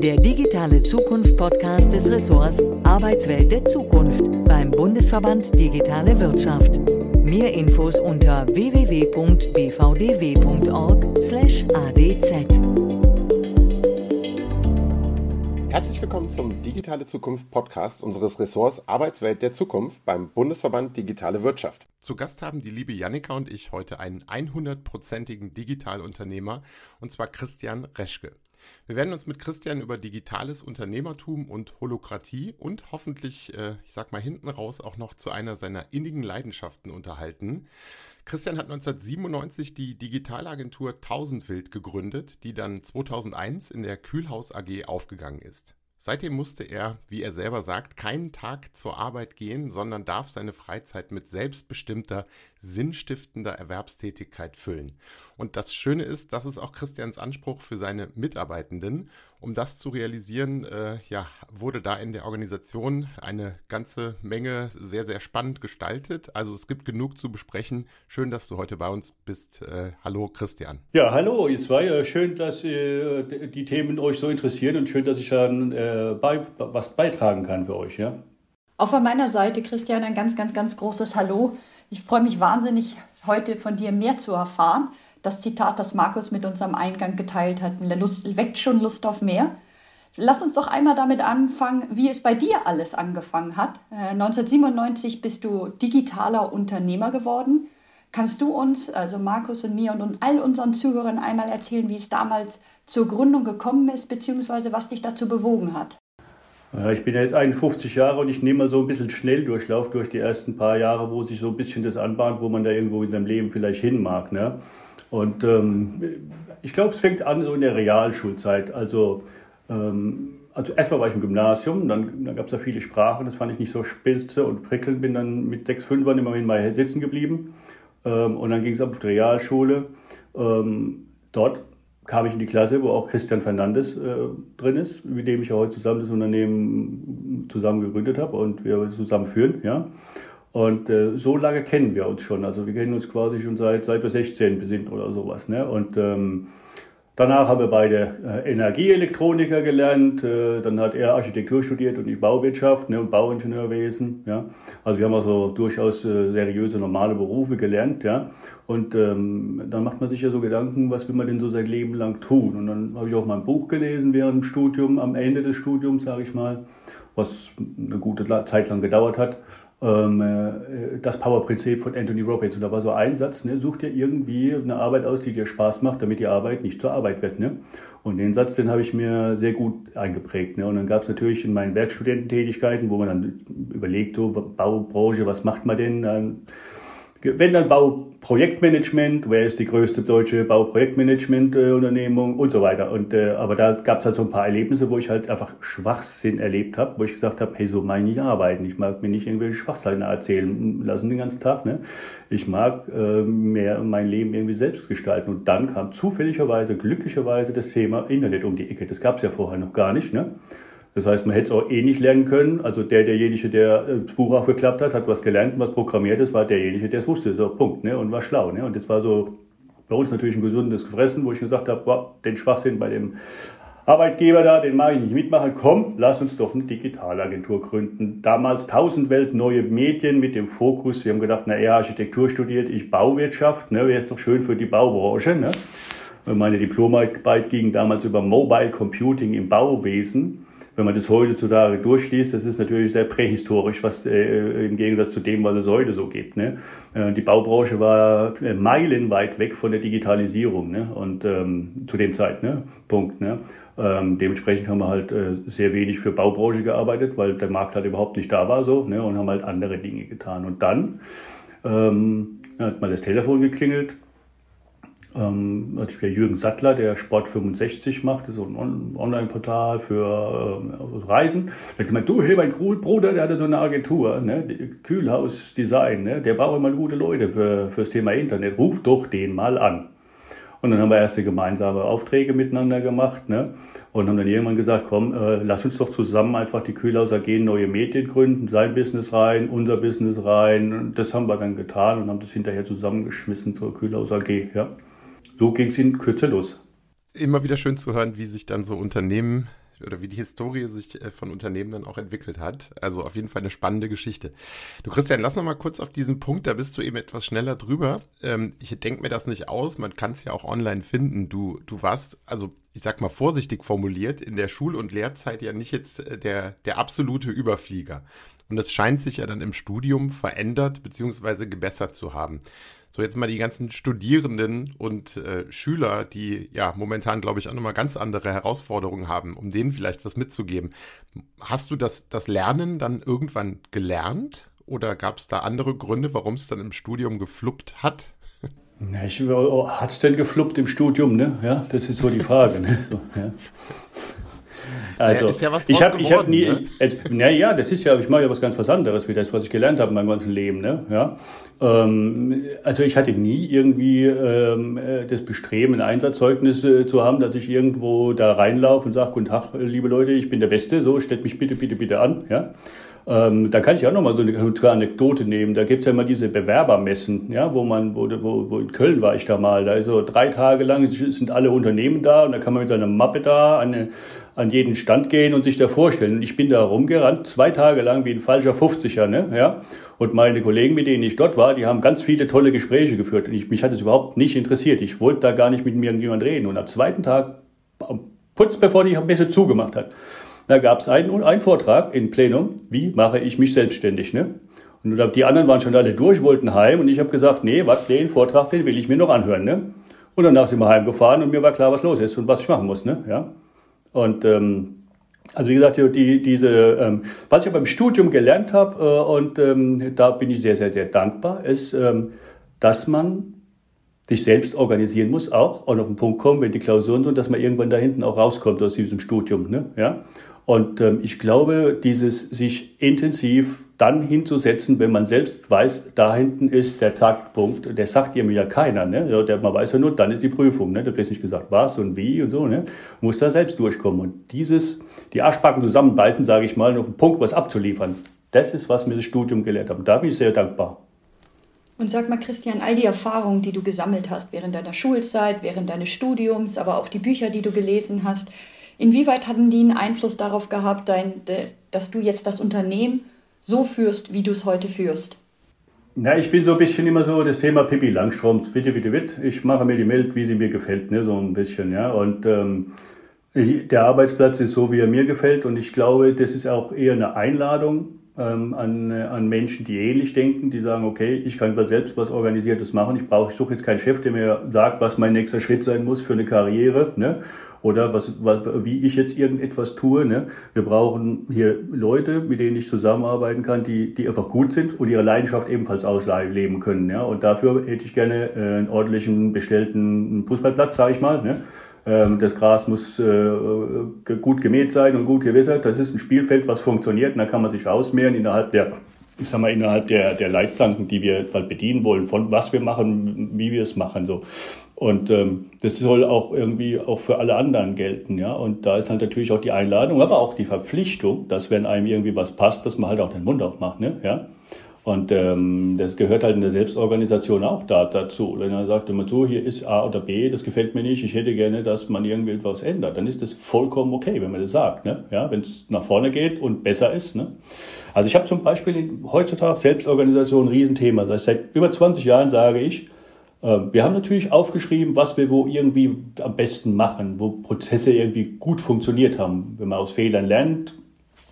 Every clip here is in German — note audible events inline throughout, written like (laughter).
der digitale Zukunft-Podcast des Ressorts Arbeitswelt der Zukunft beim Bundesverband Digitale Wirtschaft. Mehr Infos unter www.bvdw.org/adz. Herzlich willkommen zum Digitale Zukunft Podcast unseres Ressorts Arbeitswelt der Zukunft beim Bundesverband Digitale Wirtschaft. Zu Gast haben die liebe Jannika und ich heute einen 100-prozentigen Digitalunternehmer und zwar Christian Reschke. Wir werden uns mit Christian über digitales Unternehmertum und Holokratie und hoffentlich, äh, ich sag mal hinten raus, auch noch zu einer seiner innigen Leidenschaften unterhalten. Christian hat 1997 die Digitalagentur Tausendwild gegründet, die dann 2001 in der Kühlhaus AG aufgegangen ist. Seitdem musste er, wie er selber sagt, keinen Tag zur Arbeit gehen, sondern darf seine Freizeit mit selbstbestimmter, sinnstiftender Erwerbstätigkeit füllen. Und das Schöne ist, das ist auch Christians Anspruch für seine Mitarbeitenden um das zu realisieren, äh, ja, wurde da in der Organisation eine ganze Menge sehr, sehr spannend gestaltet. Also es gibt genug zu besprechen. Schön, dass du heute bei uns bist. Äh, hallo Christian. Ja, hallo ihr zwei. Schön, dass äh, die Themen euch so interessieren und schön, dass ich dann äh, bei, was beitragen kann für euch. Ja? Auch von meiner Seite, Christian, ein ganz, ganz, ganz großes Hallo. Ich freue mich wahnsinnig, heute von dir mehr zu erfahren das Zitat, das Markus mit uns am Eingang geteilt hat, Lust, weckt schon Lust auf mehr. Lass uns doch einmal damit anfangen, wie es bei dir alles angefangen hat. Äh, 1997 bist du digitaler Unternehmer geworden. Kannst du uns, also Markus und mir und all unseren Zuhörern einmal erzählen, wie es damals zur Gründung gekommen ist, beziehungsweise was dich dazu bewogen hat? Ich bin jetzt 51 Jahre und ich nehme mal so ein bisschen Schnelldurchlauf durch die ersten paar Jahre, wo sich so ein bisschen das anbahnt, wo man da irgendwo in seinem Leben vielleicht hin mag. Ne? Und ähm, ich glaube, es fängt an so in der Realschulzeit. Also, ähm, also erstmal war ich im Gymnasium, dann, dann gab es da viele Sprachen, das fand ich nicht so spitze und prickelnd, bin dann mit sechs, fünfern immerhin mal sitzen geblieben. Ähm, und dann ging es ab auf die Realschule. Ähm, dort kam ich in die Klasse, wo auch Christian Fernandes äh, drin ist, mit dem ich ja heute zusammen das Unternehmen zusammen gegründet habe und wir zusammen führen. Ja. Und äh, so lange kennen wir uns schon. Also wir kennen uns quasi schon seit, seit wir 16 sind oder sowas. Ne? Und ähm, danach haben wir beide äh, Energieelektroniker gelernt. Äh, dann hat er Architektur studiert und ich Bauwirtschaft ne? und Bauingenieurwesen. Ja? Also wir haben also durchaus äh, seriöse, normale Berufe gelernt. Ja? Und ähm, dann macht man sich ja so Gedanken, was will man denn so sein Leben lang tun? Und dann habe ich auch mal ein Buch gelesen während dem Studium, am Ende des Studiums, sage ich mal, was eine gute Zeit lang gedauert hat das Power-Prinzip von Anthony Robbins. Und da war so ein Satz, ne, such dir irgendwie eine Arbeit aus, die dir Spaß macht, damit die Arbeit nicht zur Arbeit wird. Ne? Und den Satz, den habe ich mir sehr gut eingeprägt. Ne? Und dann gab es natürlich in meinen Werkstudententätigkeiten, wo man dann überlegt, so Baubranche, was macht man denn? Dann wenn dann Bauprojektmanagement, wer ist die größte deutsche Bauprojektmanagement-Unternehmung und so weiter. Und, äh, aber da gab es halt so ein paar Erlebnisse, wo ich halt einfach Schwachsinn erlebt habe, wo ich gesagt habe, hey, so meine ich arbeiten. Ich mag mir nicht irgendwelche Schwachsinn erzählen lassen den ganzen Tag. Ne? Ich mag äh, mehr mein Leben irgendwie selbst gestalten. Und dann kam zufälligerweise, glücklicherweise das Thema Internet um die Ecke. Das gab es ja vorher noch gar nicht. Ne? Das heißt, man hätte es auch eh nicht lernen können. Also der, derjenige, der äh, das Buch aufgeklappt hat, hat was gelernt und was programmiert ist, war derjenige, der es wusste. So, Punkt. Ne? Und war schlau. Ne? Und das war so bei uns natürlich ein gesundes Fressen, wo ich gesagt habe, boah, den Schwachsinn bei dem Arbeitgeber da, den mag ich nicht mitmachen. Komm, lass uns doch eine Digitalagentur gründen. Damals Tausendwelt neue Medien mit dem Fokus. Wir haben gedacht, na er Architektur studiert, ich Bauwirtschaft. Ne? Wäre es doch schön für die Baubranche. Ne? Meine Diplomarbeit ging damals über Mobile Computing im Bauwesen wenn man das heutzutage durchliest, das ist natürlich sehr prähistorisch, was äh, im Gegensatz zu dem, was es heute so gibt. Ne? Äh, die Baubranche war äh, meilenweit weg von der Digitalisierung ne? und ähm, zu dem Zeitpunkt. Ne? Ähm, dementsprechend haben wir halt äh, sehr wenig für Baubranche gearbeitet, weil der Markt halt überhaupt nicht da war so ne? und haben halt andere Dinge getan. Und dann ähm, hat mal das Telefon geklingelt ähm, der Jürgen Sattler, der Sport 65 macht, so ein Online-Portal für äh, Reisen. Da hat gemeint, du, hey, mein Bruder, der hatte so eine Agentur, ne, Kühlhaus Design, ne, der braucht immer gute Leute für, fürs Thema Internet. Ruf doch den mal an. Und dann haben wir erste gemeinsame Aufträge miteinander gemacht, ne? Und haben dann irgendwann gesagt, komm, äh, lass uns doch zusammen einfach die Kühlhaus AG neue Medien gründen, sein Business rein, unser Business rein. Und das haben wir dann getan und haben das hinterher zusammengeschmissen zur Kühlhaus AG, ja so ging es in Kürze los. Immer wieder schön zu hören, wie sich dann so Unternehmen oder wie die Historie sich äh, von Unternehmen dann auch entwickelt hat. Also auf jeden Fall eine spannende Geschichte. Du Christian, lass noch mal kurz auf diesen Punkt, da bist du eben etwas schneller drüber. Ähm, ich denke mir das nicht aus, man kann es ja auch online finden. Du, du warst, also ich sag mal vorsichtig formuliert, in der Schul- und Lehrzeit ja nicht jetzt äh, der, der absolute Überflieger. Und das scheint sich ja dann im Studium verändert bzw. gebessert zu haben. So, jetzt mal die ganzen Studierenden und äh, Schüler, die ja momentan, glaube ich, auch nochmal ganz andere Herausforderungen haben, um denen vielleicht was mitzugeben. Hast du das, das Lernen dann irgendwann gelernt oder gab es da andere Gründe, warum es dann im Studium gefluppt hat? Ich, oh, hat es denn gefluppt im Studium, ne? Ja, das ist so die Frage. ne? so, ja. Also, ja, ist ja was ich habe hab nie, ne? äh, naja, das ist ja, ich mache ja was ganz was anderes wie das, was ich gelernt habe in meinem ganzen Leben, ne? Ja. Ähm, also ich hatte nie irgendwie ähm, äh, das Bestreben, ein Einsatzzeugnis äh, zu haben, dass ich irgendwo da reinlaufe und sage, guten Tag, liebe Leute, ich bin der Beste, so, stellt mich bitte, bitte, bitte an, ja. Ähm, da kann ich auch noch mal so eine Anekdote nehmen. Da gibt es ja immer diese Bewerbermessen, ja, wo man, wo, wo, wo in Köln war ich da mal. Da ist so drei Tage lang sind alle Unternehmen da und da kann man mit seiner Mappe da an, an jeden Stand gehen und sich da vorstellen. Und ich bin da rumgerannt, zwei Tage lang wie ein falscher 50er, ne, ja. Und meine Kollegen, mit denen ich dort war, die haben ganz viele tolle Gespräche geführt. Und ich, mich hat es überhaupt nicht interessiert. Ich wollte da gar nicht mit mir irgendjemand reden. Und am zweiten Tag, kurz bevor die Messe zugemacht hat, da gab es einen, einen Vortrag in Plenum, wie mache ich mich selbstständig. Ne? Und die anderen waren schon alle durch, wollten heim und ich habe gesagt, nee, was, den Vortrag, den will ich mir noch anhören. Ne? Und danach sind wir heimgefahren und mir war klar, was los ist und was ich machen muss. Ne? Ja? Und ähm, also wie gesagt, die, diese, ähm, was ich beim Studium gelernt habe, äh, und ähm, da bin ich sehr, sehr, sehr dankbar, ist, ähm, dass man sich selbst organisieren muss, auch und auf den Punkt kommen, wenn die Klausuren sind, dass man irgendwann da hinten auch rauskommt aus diesem Studium. Ne? Ja? Und ähm, ich glaube, dieses sich intensiv dann hinzusetzen, wenn man selbst weiß, da hinten ist der Taktpunkt, der sagt ihm ja keiner, ne? Der, man weiß ja nur, dann ist die Prüfung, ne? Du kriegst nicht gesagt, was und wie und so, ne? Muss da selbst durchkommen. Und dieses, die Arschbacken zusammenbeißen, sage ich mal, auf den Punkt was abzuliefern, das ist, was mir das Studium gelehrt hat. Und da bin ich sehr dankbar. Und sag mal, Christian, all die Erfahrungen, die du gesammelt hast während deiner Schulzeit, während deines Studiums, aber auch die Bücher, die du gelesen hast, Inwieweit hatten die einen Einfluss darauf gehabt, dein, dass du jetzt das Unternehmen so führst, wie du es heute führst? Na, ich bin so ein bisschen immer so das Thema Pippi Langstrom, bitte, bitte, bitte. Ich mache mir die Welt, wie sie mir gefällt, ne, so ein bisschen, ja. Und ähm, der Arbeitsplatz ist so, wie er mir gefällt. Und ich glaube, das ist auch eher eine Einladung ähm, an, an Menschen, die ähnlich denken, die sagen, okay, ich kann was selbst was Organisiertes machen. Ich brauche, ich suche jetzt keinen Chef, der mir sagt, was mein nächster Schritt sein muss für eine Karriere. Ne? Oder was, was, wie ich jetzt irgendetwas tue. Ne? Wir brauchen hier Leute, mit denen ich zusammenarbeiten kann, die, die einfach gut sind und ihre Leidenschaft ebenfalls ausleben können. Ja? Und dafür hätte ich gerne äh, einen ordentlichen bestellten Fußballplatz, sage ich mal. Ne? Ähm, das Gras muss äh, gut gemäht sein und gut gewässert. Das ist ein Spielfeld, was funktioniert. Und da kann man sich ausmehren innerhalb der ich sag mal, innerhalb der, der Leitplanken, die wir halt bedienen wollen, von was wir machen, wie wir es machen. So. Und ähm, das soll auch irgendwie auch für alle anderen gelten, ja. Und da ist halt natürlich auch die Einladung, aber auch die Verpflichtung, dass wenn einem irgendwie was passt, dass man halt auch den Mund aufmacht, ne? Ja. Und ähm, das gehört halt in der Selbstorganisation auch da, dazu. Wenn er sagt immer so, hier ist A oder B, das gefällt mir nicht, ich hätte gerne, dass man irgendwie etwas ändert, dann ist das vollkommen okay, wenn man das sagt. Ne? Ja, wenn es nach vorne geht und besser ist. Ne? Also ich habe zum Beispiel in, heutzutage Selbstorganisation ein Riesenthema. Das heißt, seit über 20 Jahren sage ich, wir haben natürlich aufgeschrieben, was wir wo irgendwie am besten machen, wo Prozesse irgendwie gut funktioniert haben. Wenn man aus Fehlern lernt,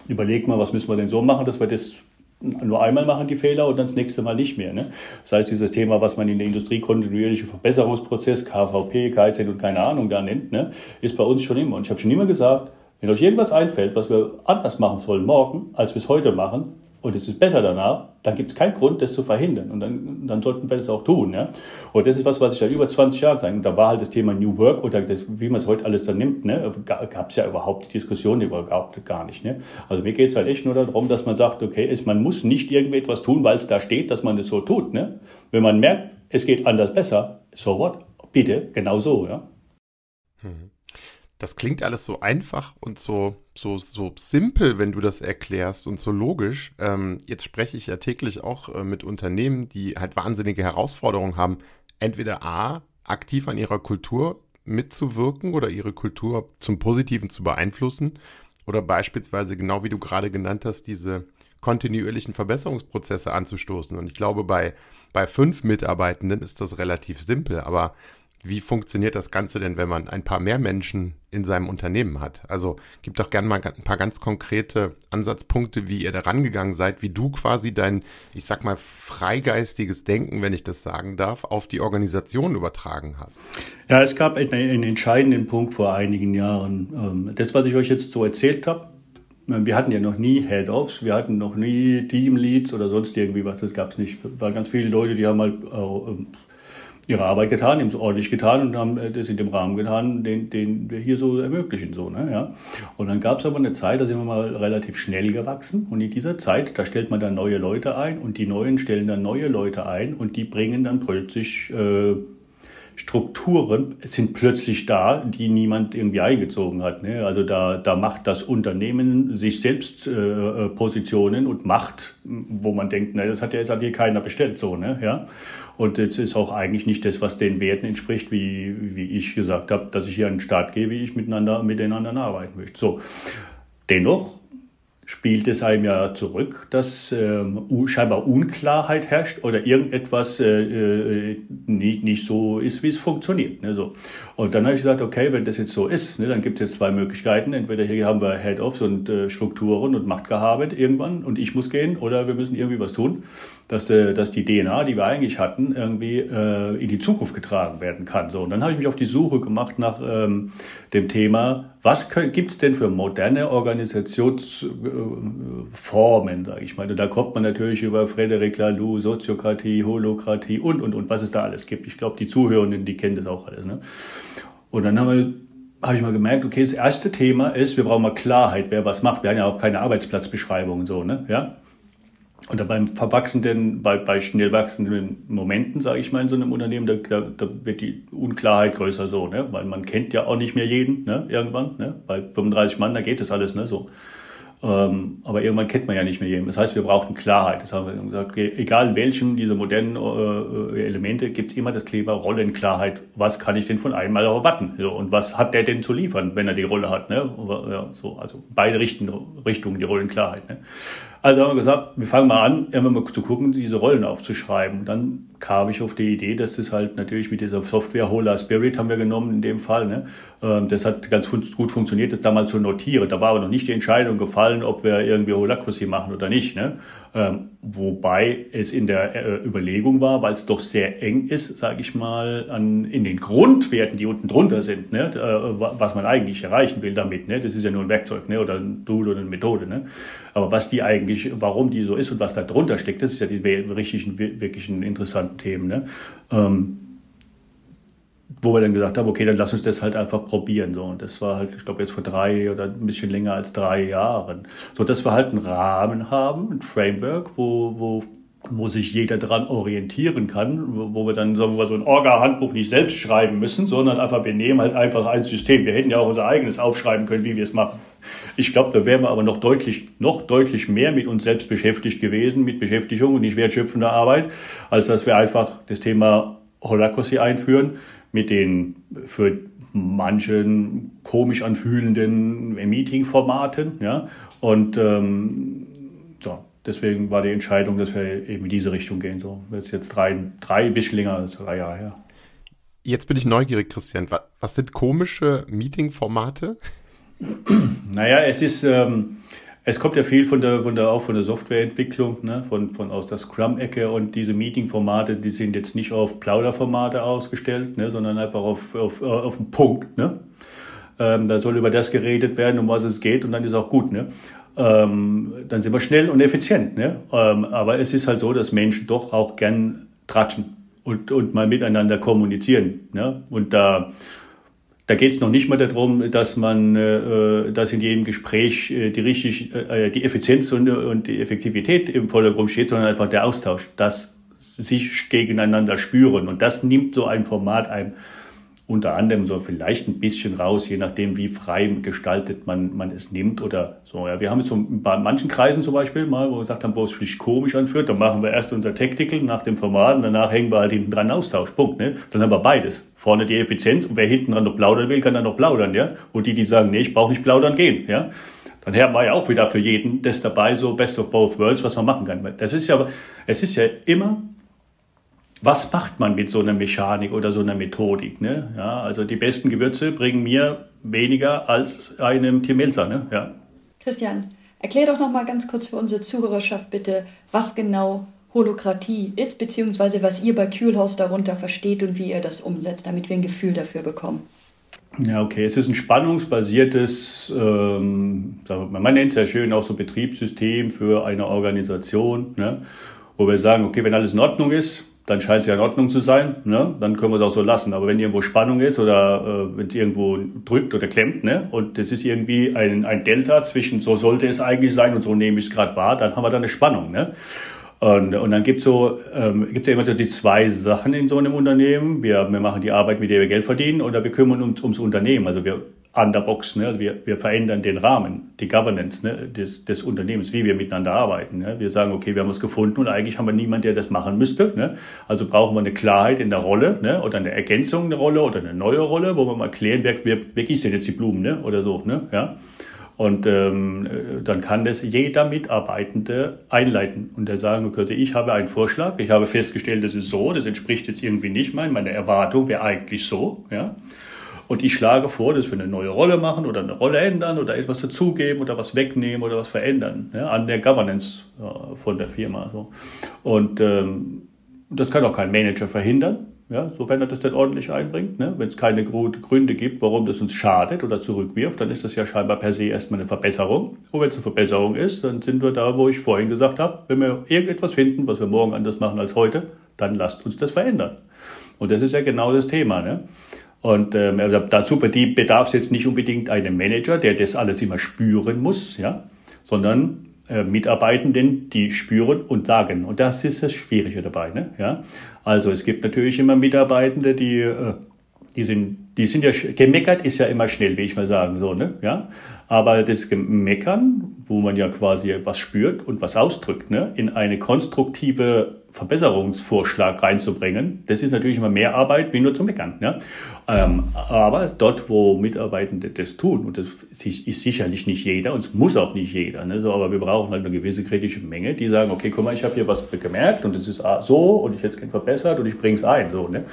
überlegt man, was müssen wir denn so machen, dass wir das nur einmal machen, die Fehler, und dann das nächste Mal nicht mehr. Ne? Das heißt, dieses Thema, was man in der Industrie kontinuierliche Verbesserungsprozess, KVP, KZ und keine Ahnung da nennt, ne, ist bei uns schon immer. Und ich habe schon immer gesagt, wenn euch irgendwas einfällt, was wir anders machen sollen morgen, als wir es heute machen, und es ist besser danach, dann gibt es keinen Grund, das zu verhindern. Und dann, dann sollten wir das auch tun. Ja? Und das ist was, was ich seit über 20 Jahren sage. Da war halt das Thema New Work oder das, wie man es heute alles dann nimmt, ne? gab es ja überhaupt die Diskussion überhaupt gar nicht. Ne? Also mir geht es halt echt nur darum, dass man sagt, okay, es, man muss nicht irgendetwas tun, weil es da steht, dass man das so tut. Ne? Wenn man merkt, es geht anders besser, so what? Bitte, genau so. Ja? Hm. Das klingt alles so einfach und so, so, so simpel, wenn du das erklärst und so logisch. Ähm, jetzt spreche ich ja täglich auch äh, mit Unternehmen, die halt wahnsinnige Herausforderungen haben. Entweder A, aktiv an ihrer Kultur mitzuwirken oder ihre Kultur zum Positiven zu beeinflussen? Oder beispielsweise, genau wie du gerade genannt hast, diese kontinuierlichen Verbesserungsprozesse anzustoßen. Und ich glaube, bei, bei fünf Mitarbeitenden ist das relativ simpel. Aber wie funktioniert das Ganze denn, wenn man ein paar mehr Menschen in seinem Unternehmen hat? Also gib doch gerne mal ein paar ganz konkrete Ansatzpunkte, wie ihr da rangegangen seid, wie du quasi dein, ich sag mal, freigeistiges Denken, wenn ich das sagen darf, auf die Organisation übertragen hast. Ja, es gab einen, einen entscheidenden Punkt vor einigen Jahren. Ähm, das, was ich euch jetzt so erzählt habe, wir hatten ja noch nie Head-Offs, wir hatten noch nie Team-Leads oder sonst irgendwie was, das gab es nicht. Es waren ganz viele Leute, die haben halt ihre Arbeit getan, haben es ordentlich getan und haben äh, das in dem Rahmen getan, den, den wir hier so ermöglichen. So, ne? ja. Und dann gab es aber eine Zeit, da sind wir mal relativ schnell gewachsen und in dieser Zeit, da stellt man dann neue Leute ein und die Neuen stellen dann neue Leute ein und die bringen dann plötzlich... Äh, Strukturen sind plötzlich da, die niemand irgendwie eingezogen hat. Ne? Also da, da macht das Unternehmen sich selbst äh, äh Positionen und Macht, wo man denkt, na, das hat ja jetzt hier keiner bestellt so. Ne? Ja? Und es ist auch eigentlich nicht das, was den Werten entspricht, wie, wie ich gesagt habe, dass ich hier einen Staat gehe, wie ich miteinander mit den anderen arbeiten möchte. So. Dennoch spielt es einem ja zurück, dass ähm, scheinbar Unklarheit herrscht oder irgendetwas äh, äh, nicht, nicht so ist, wie es funktioniert. Ne, so. Und dann habe ich gesagt, okay, wenn das jetzt so ist, ne, dann gibt es jetzt zwei Möglichkeiten. Entweder hier haben wir Head-Offs und äh, Strukturen und Machtgehabe irgendwann und ich muss gehen oder wir müssen irgendwie was tun dass, äh, dass die DNA, die wir eigentlich hatten, irgendwie äh, in die Zukunft getragen werden kann. So, und dann habe ich mich auf die Suche gemacht nach ähm, dem Thema, was gibt es denn für moderne Organisationsformen, sage ich mal. Und da kommt man natürlich über Frederic Laloux, Soziokratie, Holokratie und, und, und, was es da alles gibt. Ich glaube, die Zuhörenden, die kennen das auch alles. Ne? Und dann haben wir habe ich mal gemerkt, okay, das erste Thema ist, wir brauchen mal Klarheit, wer was macht. Wir haben ja auch keine Arbeitsplatzbeschreibung so, ne? Ja? Oder beim verwachsenden, bei, bei schnell wachsenden Momenten, sage ich mal, in so einem Unternehmen, da, da, da wird die Unklarheit größer so, ne? Weil man kennt ja auch nicht mehr jeden, ne? Irgendwann, ne? Bei 35 Mann, da geht das alles, ne? So. Ähm, aber irgendwann kennt man ja nicht mehr jeden. Das heißt, wir brauchen Klarheit. Das haben wir gesagt. Egal in welchem dieser modernen äh, Elemente gibt es immer das Kleber Rollenklarheit. Was kann ich denn von einmal erwarten? So, und was hat der denn zu liefern, wenn er die Rolle hat? Ne? Ja, so, also beide Richten, Richtungen, die Rollenklarheit. Ne? Also haben wir gesagt, wir fangen mal an, immer mal zu gucken, diese Rollen aufzuschreiben. Dann kam ich auf die Idee, dass das halt natürlich mit dieser Software Hola Spirit haben wir genommen in dem Fall. Ne? Ähm, das hat ganz gut funktioniert, das damals zu notieren. Da war aber noch nicht die Entscheidung gefallen, ob wir irgendwie Holacracy machen oder nicht. Ne? Ähm, wobei es in der äh, Überlegung war, weil es doch sehr eng ist, sage ich mal, an, in den Grundwerten, die unten drunter sind, ne? Äh, was man eigentlich erreichen will damit. Ne? Das ist ja nur ein Werkzeug ne? oder ein Tool oder eine Methode. Ne? Aber was die eigentlich, warum die so ist und was da drunter steckt, das ist ja die richtigen, wirklichen interessanten Themen. Ne? Ähm, wo wir dann gesagt haben, okay, dann lass uns das halt einfach probieren. So. Und das war halt, ich glaube, jetzt vor drei oder ein bisschen länger als drei Jahren. So dass wir halt einen Rahmen haben, ein Framework, wo, wo, wo sich jeder dran orientieren kann, wo, wo wir dann sagen wir, so ein Orga-Handbuch nicht selbst schreiben müssen, sondern einfach, wir nehmen halt einfach ein System. Wir hätten ja auch unser eigenes aufschreiben können, wie wir es machen. Ich glaube, da wären wir aber noch deutlich, noch deutlich mehr mit uns selbst beschäftigt gewesen, mit Beschäftigung und nicht wertschöpfender Arbeit, als dass wir einfach das Thema Holacracy einführen mit den für manchen komisch anfühlenden Meeting-Formaten. Ja? Und ähm, so, deswegen war die Entscheidung, dass wir eben in diese Richtung gehen. So, das ist jetzt drei, drei bisschen länger als drei Jahre her. Jetzt bin ich neugierig, Christian. Was sind komische Meeting-Formate? (clears throat) Naja, es ist, ähm, es kommt ja viel von der, von der, auch von der Softwareentwicklung, ne, von, von aus der Scrum-Ecke und diese Meeting-Formate, die sind jetzt nicht auf Plauderformate ausgestellt, ne, sondern einfach auf, auf, auf den Punkt. Ne. Ähm, da soll über das geredet werden, um was es geht und dann ist auch gut. Ne. Ähm, dann sind wir schnell und effizient. Ne. Ähm, aber es ist halt so, dass Menschen doch auch gern tratschen und, und mal miteinander kommunizieren. Ne. Und da da geht es noch nicht mal darum, dass man, äh, dass in jedem Gespräch äh, die richtig, äh, die Effizienz und, und die Effektivität im Vordergrund steht, sondern einfach der Austausch, das sich gegeneinander spüren. Und das nimmt so ein Format einem unter anderem so vielleicht ein bisschen raus, je nachdem, wie frei gestaltet man, man es nimmt oder so. Ja, wir haben jetzt so bei manchen Kreisen zum Beispiel mal, wo wir gesagt haben, wo es vielleicht komisch anführt, dann machen wir erst unser Tactical nach dem Format und danach hängen wir halt hinten dran Austausch. Punkt. Ne? Dann haben wir beides. Vorne die Effizienz und wer hinten dran noch plaudern will, kann dann noch plaudern. Ja? Und die, die sagen, nee, ich brauche nicht plaudern, gehen. Ja? Dann haben wir ja auch wieder für jeden das dabei, so Best of Both Worlds, was man machen kann. Das ist ja, es ist ja immer was macht man mit so einer Mechanik oder so einer Methodik? Ne? Ja, also die besten Gewürze bringen mir weniger als einem Timelsa. Ne? Ja. Christian, erklär doch noch mal ganz kurz für unsere Zuhörerschaft bitte, was genau Holokratie ist, beziehungsweise was ihr bei Kühlhaus darunter versteht und wie ihr das umsetzt, damit wir ein Gefühl dafür bekommen. Ja, okay. Es ist ein spannungsbasiertes, ähm, man nennt es ja schön auch so Betriebssystem für eine Organisation, ne? wo wir sagen, okay, wenn alles in Ordnung ist, dann scheint es ja in Ordnung zu sein, ne? dann können wir es auch so lassen. Aber wenn irgendwo Spannung ist oder äh, wenn es irgendwo drückt oder klemmt, ne? und das ist irgendwie ein, ein Delta zwischen so sollte es eigentlich sein und so nehme ich es gerade wahr, dann haben wir da eine Spannung. Ne? Und, und dann gibt es so, ähm, gibt's ja immer so die zwei Sachen in so einem Unternehmen. Wir, wir machen die Arbeit, mit der wir Geld verdienen, oder wir kümmern uns ums Unternehmen. Also wir Underbox, ne? Also wir, wir verändern den Rahmen, die Governance ne? des, des Unternehmens, wie wir miteinander arbeiten. Ne? Wir sagen, okay, wir haben was gefunden und eigentlich haben wir niemanden, der das machen müsste. Ne? Also brauchen wir eine Klarheit in der Rolle ne? oder eine Ergänzung der Rolle oder eine neue Rolle, wo wir mal klären, wer, wer, wer gießt denn jetzt die Blumen ne? oder so. Ne? Ja? Und ähm, dann kann das jeder Mitarbeitende einleiten und der sagen könnte, ich habe einen Vorschlag, ich habe festgestellt, das ist so, das entspricht jetzt irgendwie nicht mein, meine Erwartung wäre eigentlich so. Ja? Und ich schlage vor, dass wir eine neue Rolle machen oder eine Rolle ändern oder etwas dazugeben oder was wegnehmen oder was verändern ja, an der Governance äh, von der Firma. So. Und ähm, das kann auch kein Manager verhindern, ja, sofern er das dann ordentlich einbringt. Ne? Wenn es keine Gründe gibt, warum das uns schadet oder zurückwirft, dann ist das ja scheinbar per se erstmal eine Verbesserung. Und wenn es eine Verbesserung ist, dann sind wir da, wo ich vorhin gesagt habe, wenn wir irgendetwas finden, was wir morgen anders machen als heute, dann lasst uns das verändern. Und das ist ja genau das Thema. Ne? Und ähm, also dazu bedarf es jetzt nicht unbedingt einem Manager, der das alles immer spüren muss, ja, sondern äh, Mitarbeitenden, die spüren und sagen. Und das ist das Schwierige dabei. Ne? Ja? Also es gibt natürlich immer Mitarbeitende, die, äh, die sind, die sind ja, gemeckert ist ja immer schnell, wie ich mal sagen, so, ne? Ja? Aber das Meckern, wo man ja quasi was spürt und was ausdrückt, ne? in eine konstruktive Verbesserungsvorschlag reinzubringen, das ist natürlich immer mehr Arbeit, wie nur zu meckern. Ne? Ähm, aber dort, wo Mitarbeitende das tun, und das ist sicherlich nicht jeder und es muss auch nicht jeder, ne? so, aber wir brauchen halt eine gewisse kritische Menge, die sagen, okay, guck mal, ich habe hier was gemerkt und es ist so und ich hätte es gerne verbessert und ich bringe es ein. So, ne?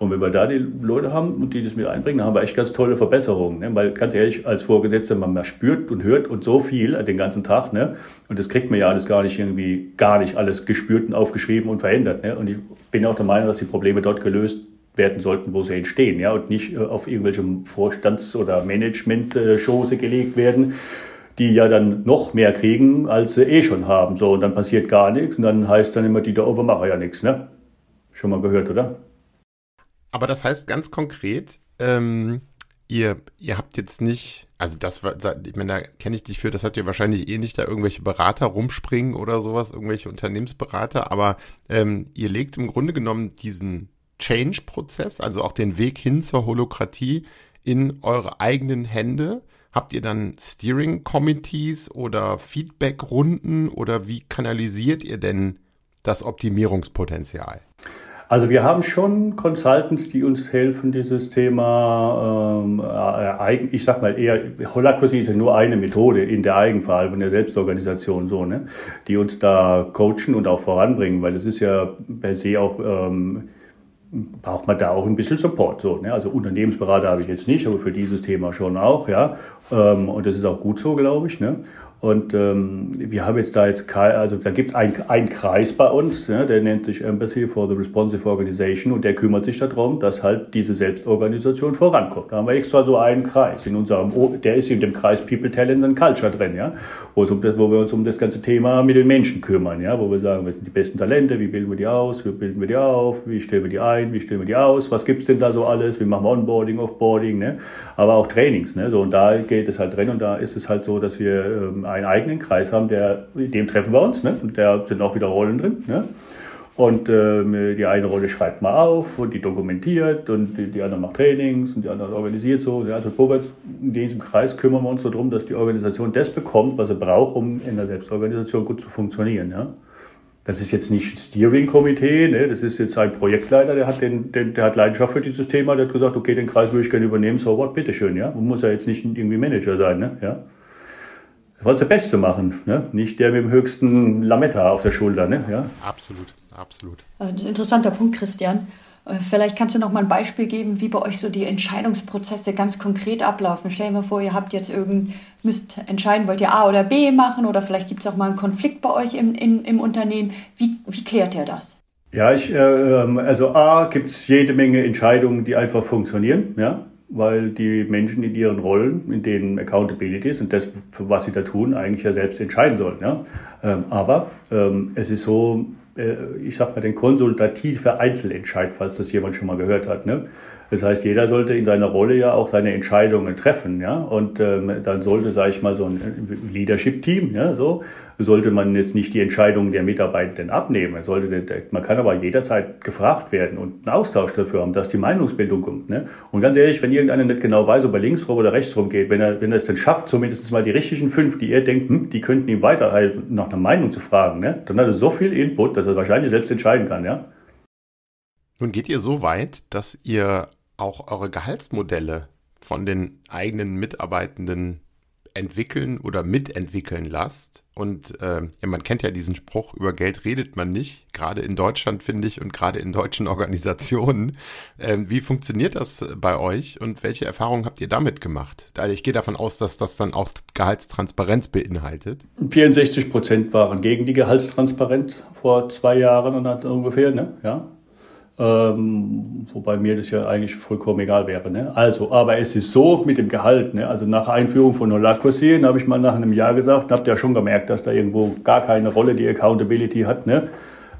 Und wenn wir da die Leute haben und die das mit einbringen, dann haben wir echt ganz tolle Verbesserungen. Ne? Weil ganz ehrlich, als Vorgesetzter, man spürt und hört und so viel den ganzen Tag, ne? und das kriegt man ja alles gar nicht irgendwie, gar nicht alles gespürt und aufgeschrieben und verändert. Ne? Und ich bin auch der Meinung, dass die Probleme dort gelöst werden sollten, wo sie entstehen, ja, und nicht äh, auf irgendwelche Vorstands- oder Management-Schoße gelegt werden, die ja dann noch mehr kriegen, als sie eh schon haben. So, und dann passiert gar nichts und dann heißt dann immer, die da oben machen ja nichts, ne? Schon mal gehört, oder? Aber das heißt ganz konkret, ähm, ihr, ihr habt jetzt nicht, also das war, ich meine, da kenne ich dich für, das hat ihr wahrscheinlich eh nicht da irgendwelche Berater rumspringen oder sowas, irgendwelche Unternehmensberater, aber ähm, ihr legt im Grunde genommen diesen Change-Prozess, also auch den Weg hin zur Holokratie in eure eigenen Hände? Habt ihr dann Steering-Committees oder Feedback-Runden oder wie kanalisiert ihr denn das Optimierungspotenzial? Also wir haben schon Consultants, die uns helfen, dieses Thema, ähm, äh, ich sag mal eher, Holacracy ist ja nur eine Methode in der Eigenverhaltung, der Selbstorganisation, so, ne, die uns da coachen und auch voranbringen, weil das ist ja per se auch ähm, braucht man da auch ein bisschen Support. So, ne? Also Unternehmensberater habe ich jetzt nicht, aber für dieses Thema schon auch, ja. Ähm, und das ist auch gut so, glaube ich. Ne? Und ähm, wir haben jetzt da jetzt, kein, also da gibt es einen Kreis bei uns, ja, der nennt sich Embassy for the Responsive Organization und der kümmert sich darum, dass halt diese Selbstorganisation vorankommt. Da haben wir extra so einen Kreis in unserem, der ist in dem Kreis People, Talents and Culture drin, ja, wo, um das, wo wir uns um das ganze Thema mit den Menschen kümmern, ja, wo wir sagen, was sind die besten Talente, wie bilden wir die aus, wie bilden wir die auf, wie stellen wir die ein, wie stellen wir die aus, was gibt's denn da so alles, wie machen wir Onboarding, Offboarding, ne, aber auch Trainings, ne, so und da geht es halt drin und da ist es halt so, dass wir ähm, einen eigenen Kreis haben, der, dem treffen wir uns, ne? und da sind auch wieder Rollen drin. Ne? Und ähm, die eine Rolle schreibt man auf und die dokumentiert und die, die andere macht Trainings und die andere organisiert so. Also in diesem Kreis kümmern wir uns darum, dass die Organisation das bekommt, was sie braucht, um in der Selbstorganisation gut zu funktionieren. Ja. Das ist jetzt nicht Steering-Komitee, ne? das ist jetzt ein Projektleiter, der hat, den, den, der hat Leidenschaft für dieses Thema, der hat gesagt, okay, den Kreis würde ich gerne übernehmen, so what, bitteschön, ja. Man muss ja jetzt nicht irgendwie Manager sein, ne? ja. Das wollte der Beste machen, ne? nicht der mit dem höchsten Lametta auf der Schulter. Ne? Ja? Absolut, absolut. Das ist ein interessanter Punkt, Christian. Äh, vielleicht kannst du noch mal ein Beispiel geben, wie bei euch so die Entscheidungsprozesse ganz konkret ablaufen. Stellen wir vor, ihr habt jetzt irgend, müsst entscheiden, wollt ihr A oder B machen oder vielleicht gibt es auch mal einen Konflikt bei euch im, in, im Unternehmen. Wie, wie klärt ihr das? Ja, ich, äh, ähm, also A gibt es jede Menge Entscheidungen, die einfach funktionieren. Ja? Weil die Menschen in ihren Rollen, in denen Accountability ist und das, für was sie da tun, eigentlich ja selbst entscheiden sollen. Ja? Ähm, aber ähm, es ist so, äh, ich sag mal, den konsultative Einzelentscheid, falls das jemand schon mal gehört hat. Ne? Das heißt, jeder sollte in seiner Rolle ja auch seine Entscheidungen treffen, ja. Und ähm, dann sollte, sage ich mal, so ein Leadership-Team, ja, so sollte man jetzt nicht die Entscheidungen der Mitarbeitenden abnehmen. Sollte, man kann aber jederzeit gefragt werden und einen Austausch dafür haben, dass die Meinungsbildung kommt. Ne? Und ganz ehrlich, wenn irgendeiner nicht genau weiß, ob er links rum oder rechts rum geht, wenn er, wenn er es dann schafft, zumindest mal die richtigen fünf, die er denkt, hm, die könnten ihm weiterhelfen, nach einer Meinung zu fragen, ne? dann hat er so viel Input, dass er wahrscheinlich selbst entscheiden kann, ja. Nun geht ihr so weit, dass ihr auch eure Gehaltsmodelle von den eigenen Mitarbeitenden entwickeln oder mitentwickeln lasst. Und äh, ja, man kennt ja diesen Spruch, über Geld redet man nicht, gerade in Deutschland finde ich und gerade in deutschen (laughs) Organisationen. Ähm, wie funktioniert das bei euch und welche Erfahrungen habt ihr damit gemacht? Also ich gehe davon aus, dass das dann auch Gehaltstransparenz beinhaltet. 64 Prozent waren gegen die Gehaltstransparenz vor zwei Jahren ungefähr, ne? Ja. Ähm, wobei mir das ja eigentlich vollkommen egal wäre. Ne? Also, aber es ist so mit dem Gehalt. Ne? Also nach Einführung von Holacracy habe ich mal nach einem Jahr gesagt, habt ihr ja schon gemerkt, dass da irgendwo gar keine Rolle die Accountability hat, ne?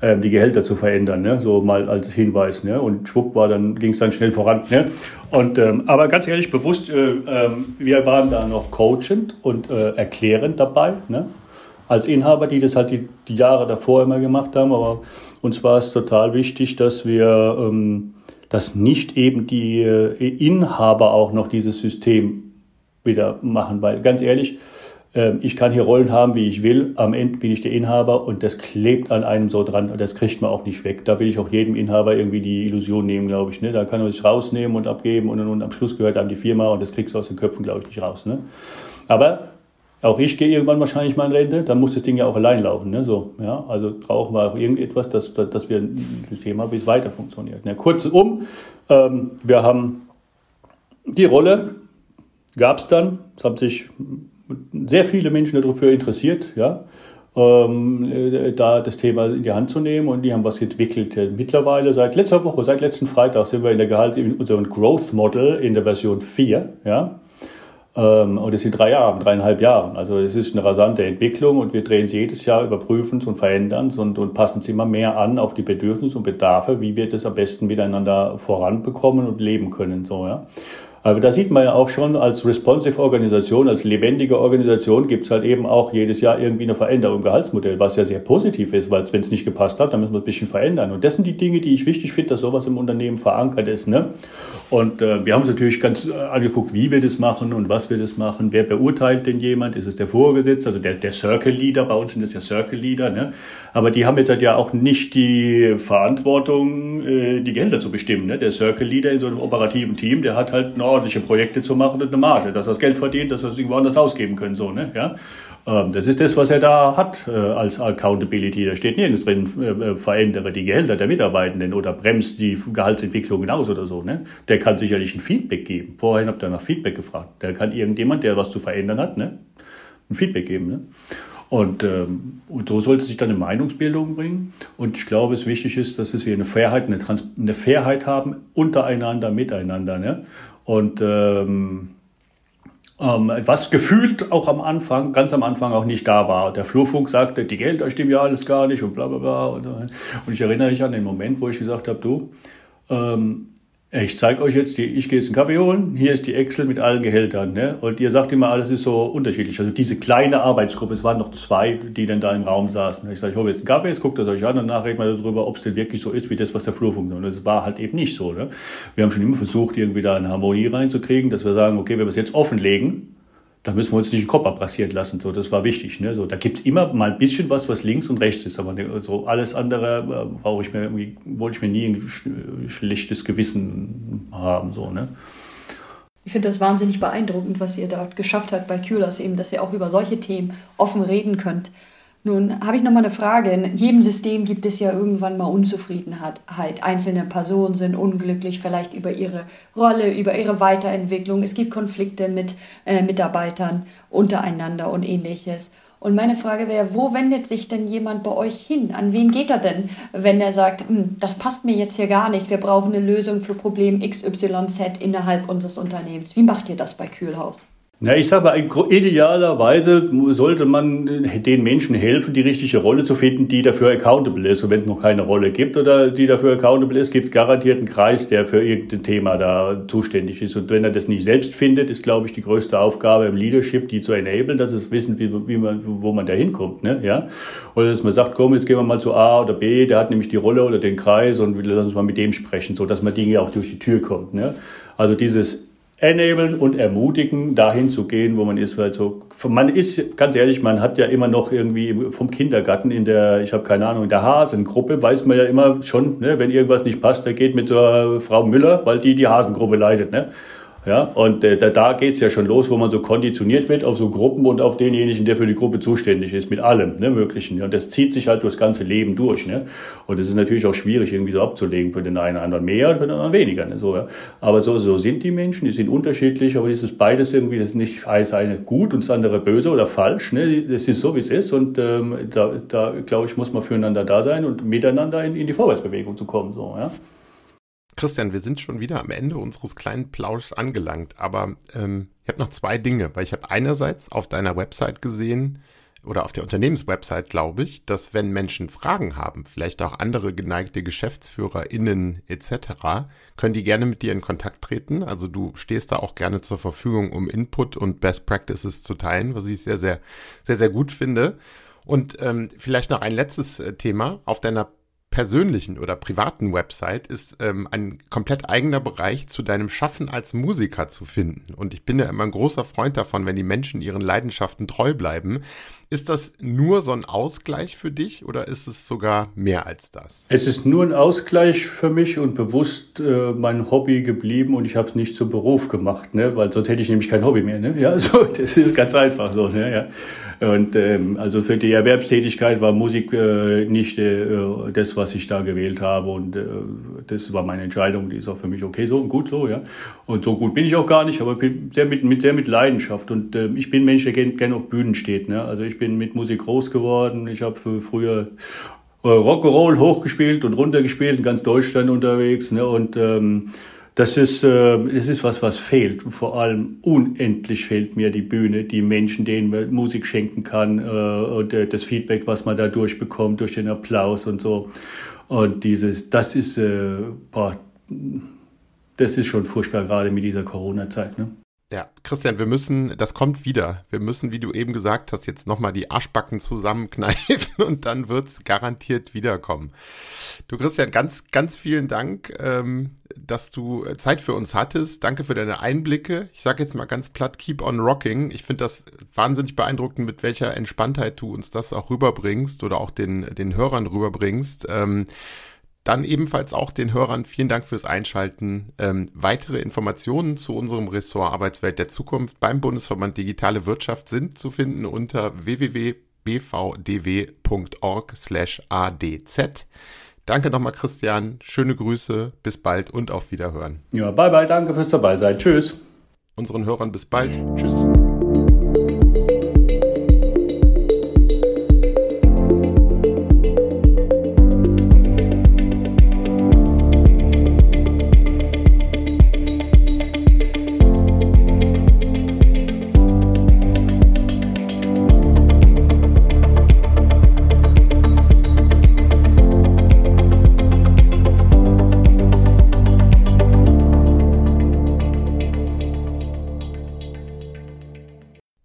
Ähm, die Gehälter zu verändern, ne? so mal als Hinweis. Ne? Und schwupp war, dann ging es dann schnell voran. Ne? Und, ähm, aber ganz ehrlich, bewusst, äh, äh, wir waren da noch coachend und äh, erklärend dabei, ne? als Inhaber, die das halt die, die Jahre davor immer gemacht haben, aber uns war es total wichtig, dass wir, ähm, dass nicht eben die äh, Inhaber auch noch dieses System wieder machen, weil ganz ehrlich, äh, ich kann hier Rollen haben, wie ich will. Am Ende bin ich der Inhaber und das klebt an einem so dran und das kriegt man auch nicht weg. Da will ich auch jedem Inhaber irgendwie die Illusion nehmen, glaube ich. Ne? Da kann man sich rausnehmen und abgeben und, und, und am Schluss gehört einem die Firma und das kriegst du aus den Köpfen, glaube ich, nicht raus. Ne? Aber auch ich gehe irgendwann wahrscheinlich mal in Rente, dann muss das Ding ja auch allein laufen. Ne? So, ja? Also brauchen wir auch irgendetwas, dass, dass wir ein System haben, wie es weiter funktioniert. Ne? Kurzum, ähm, wir haben die Rolle, gab es dann, es haben sich sehr viele Menschen dafür interessiert, ja, ähm, äh, da das Thema in die Hand zu nehmen und die haben was entwickelt. Mittlerweile, seit letzter Woche, seit letzten Freitag sind wir in der Gehalt, in unserem Growth Model in der Version 4, ja. Ähm, und das sind drei Jahre, dreieinhalb Jahre. Also es ist eine rasante Entwicklung und wir drehen es jedes Jahr, überprüfen es und verändern es und, und passen es immer mehr an auf die Bedürfnisse und Bedarfe, wie wir das am besten miteinander voranbekommen und leben können. So, ja. Aber da sieht man ja auch schon, als responsive Organisation, als lebendige Organisation gibt es halt eben auch jedes Jahr irgendwie eine Veränderung im Gehaltsmodell, was ja sehr positiv ist, weil wenn es nicht gepasst hat, dann müssen wir ein bisschen verändern. Und das sind die Dinge, die ich wichtig finde, dass sowas im Unternehmen verankert ist. Ne? Und äh, wir haben uns natürlich ganz äh, angeguckt, wie wir das machen und was wir das machen. Wer beurteilt denn jemand? Ist es der Vorgesetzte, also der, der Circle Leader? Bei uns sind es ja Circle Leader. Ne? Aber die haben jetzt halt ja auch nicht die Verantwortung, äh, die Gelder zu bestimmen. Ne? Der Circle Leader in so einem operativen Team, der hat halt noch ordentliche Projekte zu machen und eine Marge, dass er das Geld verdient, dass wir es irgendwo anders ausgeben können. So, ne? ja? Ähm, das ist das, was er da hat äh, als Accountability. Da steht nirgends drin, äh, äh, verändere die Gehälter der Mitarbeitenden oder bremst die Gehaltsentwicklung aus oder so. Ne? Der kann sicherlich ein Feedback geben. Vorhin habt ihr nach Feedback gefragt. Der kann irgendjemand, der was zu verändern hat, ne? ein Feedback geben. Ne? Und, ähm, und so sollte sich dann eine Meinungsbildung bringen. Und ich glaube, es wichtig ist, dass wir eine Fairheit, eine, Trans eine Fairheit haben untereinander, miteinander. Ne? Und ähm, ähm, was gefühlt auch am Anfang, ganz am Anfang auch nicht da war. Der Flurfunk sagte, die Gelder stimmen ja alles gar nicht und bla bla bla. Und, und ich erinnere mich an den Moment, wo ich gesagt habe, du, ähm, ich zeige euch jetzt, die, ich gehe jetzt einen Kaffee holen, hier ist die Excel mit allen Gehältern. Ne? Und ihr sagt immer, alles ist so unterschiedlich. Also diese kleine Arbeitsgruppe, es waren noch zwei, die dann da im Raum saßen. Ich sage, ich hole jetzt einen Kaffee, jetzt guckt das euch an und nachher reden wir darüber, ob es denn wirklich so ist, wie das, was der Flur funktioniert. Und das war halt eben nicht so. Ne? Wir haben schon immer versucht, irgendwie da eine Harmonie reinzukriegen, dass wir sagen, okay, wenn wir es jetzt offenlegen, da müssen wir uns nicht den Kopf abrasiert lassen. So, das war wichtig. Ne? So, da gibt's immer mal ein bisschen was, was links und rechts ist, aber ne, so alles andere äh, brauche ich mir wollte ich mir nie ein schlechtes Gewissen haben. So, ne? Ich finde das wahnsinnig beeindruckend, was ihr dort geschafft habt bei Kühlers, eben, dass ihr auch über solche Themen offen reden könnt. Nun habe ich noch mal eine Frage. In jedem System gibt es ja irgendwann mal Unzufriedenheit. Einzelne Personen sind unglücklich, vielleicht über ihre Rolle, über ihre Weiterentwicklung. Es gibt Konflikte mit äh, Mitarbeitern untereinander und ähnliches. Und meine Frage wäre, wo wendet sich denn jemand bei euch hin? An wen geht er denn, wenn er sagt, hm, das passt mir jetzt hier gar nicht, wir brauchen eine Lösung für Problem XYZ innerhalb unseres Unternehmens? Wie macht ihr das bei Kühlhaus? Na, ich sage mal, idealerweise sollte man den Menschen helfen, die richtige Rolle zu finden, die dafür accountable ist. Und wenn es noch keine Rolle gibt oder die dafür accountable ist, gibt es garantiert einen Kreis, der für irgendein Thema da zuständig ist. Und wenn er das nicht selbst findet, ist, glaube ich, die größte Aufgabe im Leadership, die zu enablen, dass es wissen, wie, wie man, wo man da hinkommt. Ne? Ja? Oder dass man sagt, komm, jetzt gehen wir mal zu A oder B, der hat nämlich die Rolle oder den Kreis und lass uns mal mit dem sprechen, so dass man Dinge auch durch die Tür kommt. Ne? Also dieses enablen und ermutigen, dahin zu gehen, wo man ist. Weil so, man ist, ganz ehrlich, man hat ja immer noch irgendwie vom Kindergarten in der, ich habe keine Ahnung, in der Hasengruppe weiß man ja immer schon, ne, wenn irgendwas nicht passt, wer geht mit zur Frau Müller, weil die die Hasengruppe leitet. Ne? Ja, und äh, da, da geht es ja schon los, wo man so konditioniert wird auf so Gruppen und auf denjenigen, der für die Gruppe zuständig ist, mit allem ne, Möglichen. Ja, und das zieht sich halt durchs ganze Leben durch. Ne? Und das ist natürlich auch schwierig, irgendwie so abzulegen. Für den einen anderen mehr und für den anderen weniger. Ne? So, ja. Aber so, so sind die Menschen, die sind unterschiedlich, aber ist beides irgendwie, das ist nicht das eine gut und das andere böse oder falsch. Ne? Das ist so, wie es ist. Und ähm, da, da glaube ich, muss man füreinander da sein und miteinander in, in die Vorwärtsbewegung zu kommen. So, ja. Christian, wir sind schon wieder am Ende unseres kleinen Plauschs angelangt, aber ähm, ich habe noch zwei Dinge, weil ich habe einerseits auf deiner Website gesehen oder auf der Unternehmenswebsite, glaube ich, dass wenn Menschen Fragen haben, vielleicht auch andere geneigte GeschäftsführerInnen etc., können die gerne mit dir in Kontakt treten. Also du stehst da auch gerne zur Verfügung, um Input und Best Practices zu teilen, was ich sehr, sehr, sehr, sehr gut finde. Und ähm, vielleicht noch ein letztes äh, Thema. Auf deiner persönlichen oder privaten Website ist ähm, ein komplett eigener Bereich zu deinem Schaffen als Musiker zu finden. Und ich bin ja immer ein großer Freund davon, wenn die Menschen ihren Leidenschaften treu bleiben. Ist das nur so ein Ausgleich für dich oder ist es sogar mehr als das? Es ist nur ein Ausgleich für mich und bewusst äh, mein Hobby geblieben und ich habe es nicht zum Beruf gemacht, ne? weil sonst hätte ich nämlich kein Hobby mehr. Ne? Ja, (laughs) so, das ist ganz einfach so. Ne? Ja. Und ähm, also für die Erwerbstätigkeit war Musik äh, nicht äh, das, was ich da gewählt habe. Und äh, das war meine Entscheidung. Die ist auch für mich okay so und gut so, ja. Und so gut bin ich auch gar nicht, aber bin sehr mit, mit sehr mit Leidenschaft. Und äh, ich bin Mensch, der gerne gern auf Bühnen steht. Ne? Also ich bin mit Musik groß geworden. Ich habe früher äh, Rock'n'Roll hochgespielt und runtergespielt, in ganz Deutschland unterwegs. Ne? Und ähm, das ist, äh, das ist was, was fehlt. Vor allem unendlich fehlt mir die Bühne, die Menschen, denen man Musik schenken kann äh, und äh, das Feedback, was man dadurch bekommt, durch den Applaus und so. Und dieses, das ist, boah, das ist schon furchtbar, gerade mit dieser Corona-Zeit. Ne? Ja, Christian, wir müssen, das kommt wieder. Wir müssen, wie du eben gesagt hast, jetzt nochmal die Arschbacken zusammenkneifen (laughs) und dann wird's garantiert wiederkommen. Du, Christian, ganz, ganz vielen Dank, ähm, dass du Zeit für uns hattest. Danke für deine Einblicke. Ich sage jetzt mal ganz platt, keep on rocking. Ich finde das wahnsinnig beeindruckend, mit welcher Entspanntheit du uns das auch rüberbringst oder auch den, den Hörern rüberbringst. Ähm, dann ebenfalls auch den Hörern vielen Dank fürs Einschalten. Ähm, weitere Informationen zu unserem Ressort Arbeitswelt der Zukunft beim Bundesverband Digitale Wirtschaft sind zu finden unter www.bvdw.org/adz. Danke nochmal, Christian. Schöne Grüße, bis bald und auf Wiederhören. Ja, bye bye, danke fürs Dabeisein. Tschüss. Unseren Hörern bis bald. Tschüss.